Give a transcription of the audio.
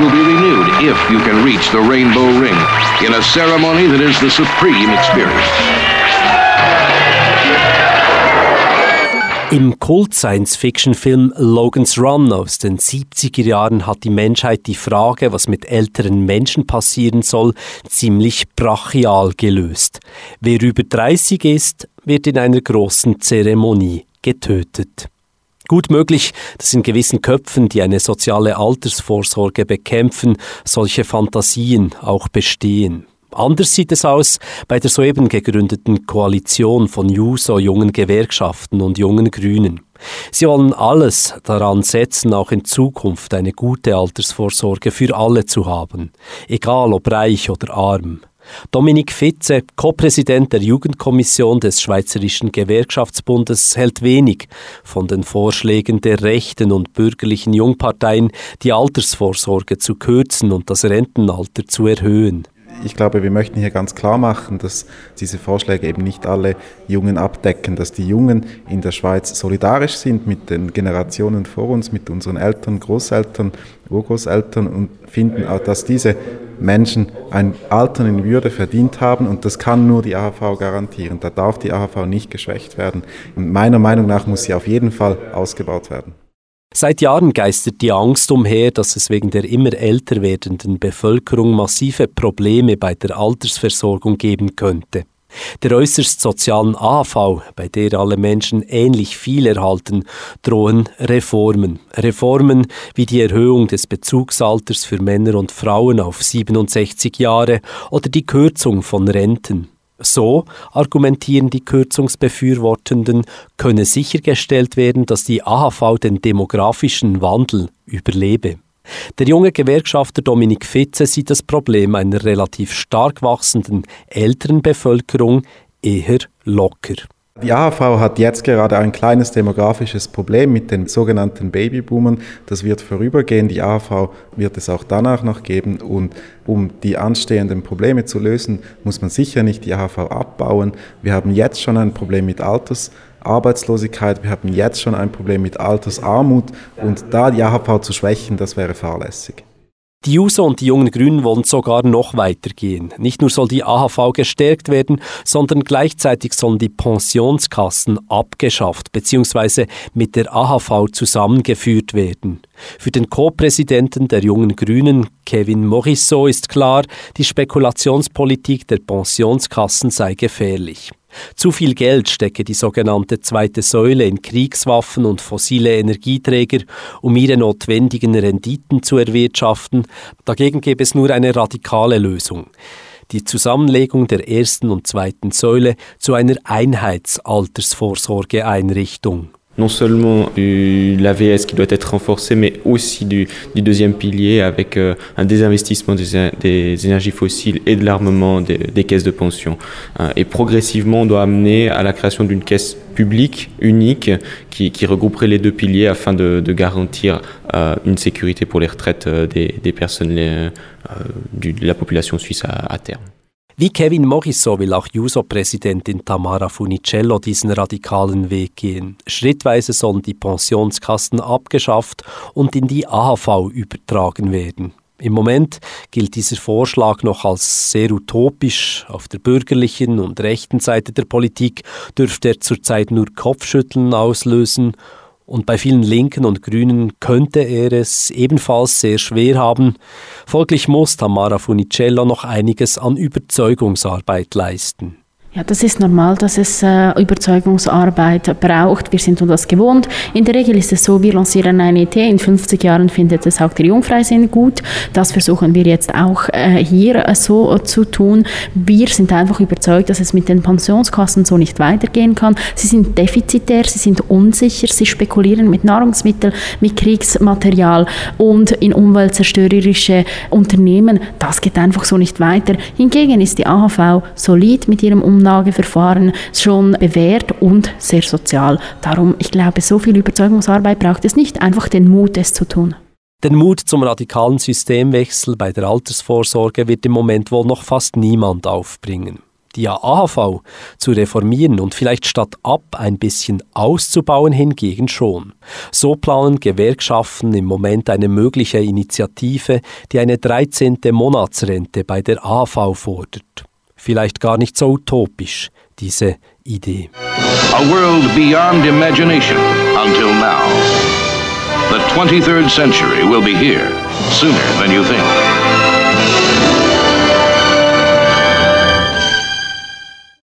will be renewed if you can reach the rainbow ring in a ceremony that is the supreme experience. Im Kult-Science-Fiction-Film Logan's Run aus den 70er Jahren hat die Menschheit die Frage, was mit älteren Menschen passieren soll, ziemlich brachial gelöst. Wer über 30 ist, wird in einer großen Zeremonie getötet. Gut möglich, dass in gewissen Köpfen, die eine soziale Altersvorsorge bekämpfen, solche Fantasien auch bestehen. Anders sieht es aus bei der soeben gegründeten Koalition von JUSO, jungen Gewerkschaften und jungen Grünen. Sie wollen alles daran setzen, auch in Zukunft eine gute Altersvorsorge für alle zu haben, egal ob reich oder arm. Dominik Fitze, Co-Präsident der Jugendkommission des Schweizerischen Gewerkschaftsbundes, hält wenig von den Vorschlägen der rechten und bürgerlichen Jungparteien, die Altersvorsorge zu kürzen und das Rentenalter zu erhöhen. Ich glaube, wir möchten hier ganz klar machen, dass diese Vorschläge eben nicht alle Jungen abdecken, dass die Jungen in der Schweiz solidarisch sind mit den Generationen vor uns, mit unseren Eltern, Großeltern, Urgroßeltern und finden auch, dass diese Menschen ein Altern in Würde verdient haben und das kann nur die AHV garantieren. Da darf die AHV nicht geschwächt werden. Und meiner Meinung nach muss sie auf jeden Fall ausgebaut werden. Seit Jahren geistert die Angst umher, dass es wegen der immer älter werdenden Bevölkerung massive Probleme bei der Altersversorgung geben könnte. Der äußerst sozialen AHV, bei der alle Menschen ähnlich viel erhalten, drohen Reformen. Reformen wie die Erhöhung des Bezugsalters für Männer und Frauen auf 67 Jahre oder die Kürzung von Renten. So, argumentieren die Kürzungsbefürwortenden, könne sichergestellt werden, dass die AHV den demografischen Wandel überlebe. Der junge Gewerkschafter Dominik Fitze sieht das Problem einer relativ stark wachsenden älteren Bevölkerung eher locker. Die AHV hat jetzt gerade ein kleines demografisches Problem mit den sogenannten Babyboomern. Das wird vorübergehen. Die AHV wird es auch danach noch geben. Und um die anstehenden Probleme zu lösen, muss man sicher nicht die AHV abbauen. Wir haben jetzt schon ein Problem mit Altersarbeitslosigkeit. Wir haben jetzt schon ein Problem mit Altersarmut. Und da die AHV zu schwächen, das wäre fahrlässig. Die JUSO und die jungen Grünen wollen sogar noch weitergehen. Nicht nur soll die AHV gestärkt werden, sondern gleichzeitig sollen die Pensionskassen abgeschafft bzw. mit der AHV zusammengeführt werden. Für den Co-Präsidenten der jungen Grünen, Kevin Morisot, ist klar, die Spekulationspolitik der Pensionskassen sei gefährlich. Zu viel Geld stecke die sogenannte zweite Säule in Kriegswaffen und fossile Energieträger, um ihre notwendigen Renditen zu erwirtschaften. Dagegen gäbe es nur eine radikale Lösung. Die Zusammenlegung der ersten und zweiten Säule zu einer Einheitsaltersvorsorgeeinrichtung non seulement du l'AVS qui doit être renforcé, mais aussi du, du deuxième pilier avec euh, un désinvestissement des, énergies fossiles et de l'armement des, caisses de pension. Euh, et progressivement, on doit amener à la création d'une caisse publique unique qui, regrouperait les deux piliers afin de, de garantir euh, une sécurité pour les retraites des, des, personnes de la population suisse à terme. Wie Kevin Morisot will auch JUSO-Präsidentin Tamara Funicello diesen radikalen Weg gehen. Schrittweise sollen die Pensionskassen abgeschafft und in die AHV übertragen werden. Im Moment gilt dieser Vorschlag noch als sehr utopisch. Auf der bürgerlichen und rechten Seite der Politik dürfte er zurzeit nur Kopfschütteln auslösen und bei vielen Linken und Grünen könnte er es ebenfalls sehr schwer haben. Folglich muss Tamara Funicello noch einiges an Überzeugungsarbeit leisten. Ja, das ist normal, dass es äh, Überzeugungsarbeit braucht. Wir sind uns das gewohnt. In der Regel ist es so, wir lancieren eine Idee. In 50 Jahren findet es auch der Jungfreisinn gut. Das versuchen wir jetzt auch äh, hier äh, so zu tun. Wir sind einfach überzeugt, dass es mit den Pensionskassen so nicht weitergehen kann. Sie sind defizitär, sie sind unsicher, sie spekulieren mit Nahrungsmitteln, mit Kriegsmaterial und in umweltzerstörerische Unternehmen. Das geht einfach so nicht weiter. Hingegen ist die AHV solid mit ihrem Umwelt Umlageverfahren schon bewährt und sehr sozial. Darum, ich glaube, so viel Überzeugungsarbeit braucht es nicht, einfach den Mut, es zu tun. Den Mut zum radikalen Systemwechsel bei der Altersvorsorge wird im Moment wohl noch fast niemand aufbringen. Die AHV zu reformieren und vielleicht statt ab ein bisschen auszubauen hingegen schon. So planen Gewerkschaften im Moment eine mögliche Initiative, die eine 13. Monatsrente bei der AHV fordert. Vielleicht gar nicht so utopisch, diese Idee. A world beyond imagination until now. The 23rd century will be here sooner than you think.